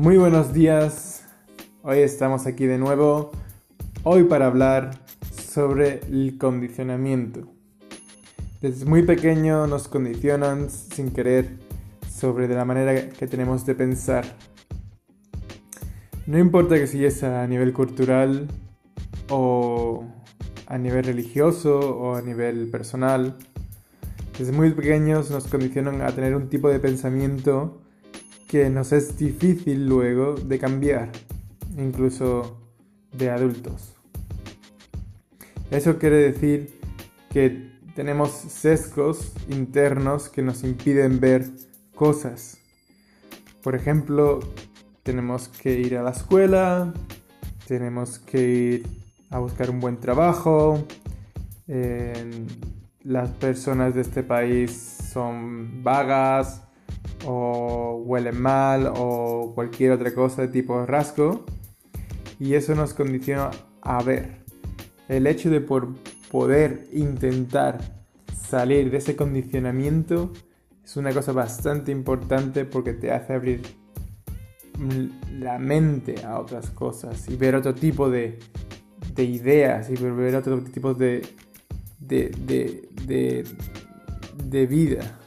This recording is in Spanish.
Muy buenos días, hoy estamos aquí de nuevo, hoy para hablar sobre el condicionamiento. Desde muy pequeño nos condicionan sin querer sobre de la manera que tenemos de pensar. No importa que si es a nivel cultural o a nivel religioso o a nivel personal, desde muy pequeños nos condicionan a tener un tipo de pensamiento que nos es difícil luego de cambiar, incluso de adultos. Eso quiere decir que tenemos sesgos internos que nos impiden ver cosas. Por ejemplo, tenemos que ir a la escuela, tenemos que ir a buscar un buen trabajo, las personas de este país son vagas, o huelen mal o cualquier otra cosa de tipo rasgo y eso nos condiciona a ver. El hecho de por poder intentar salir de ese condicionamiento es una cosa bastante importante porque te hace abrir la mente a otras cosas y ver otro tipo de, de ideas y ver otro tipo de, de, de, de vida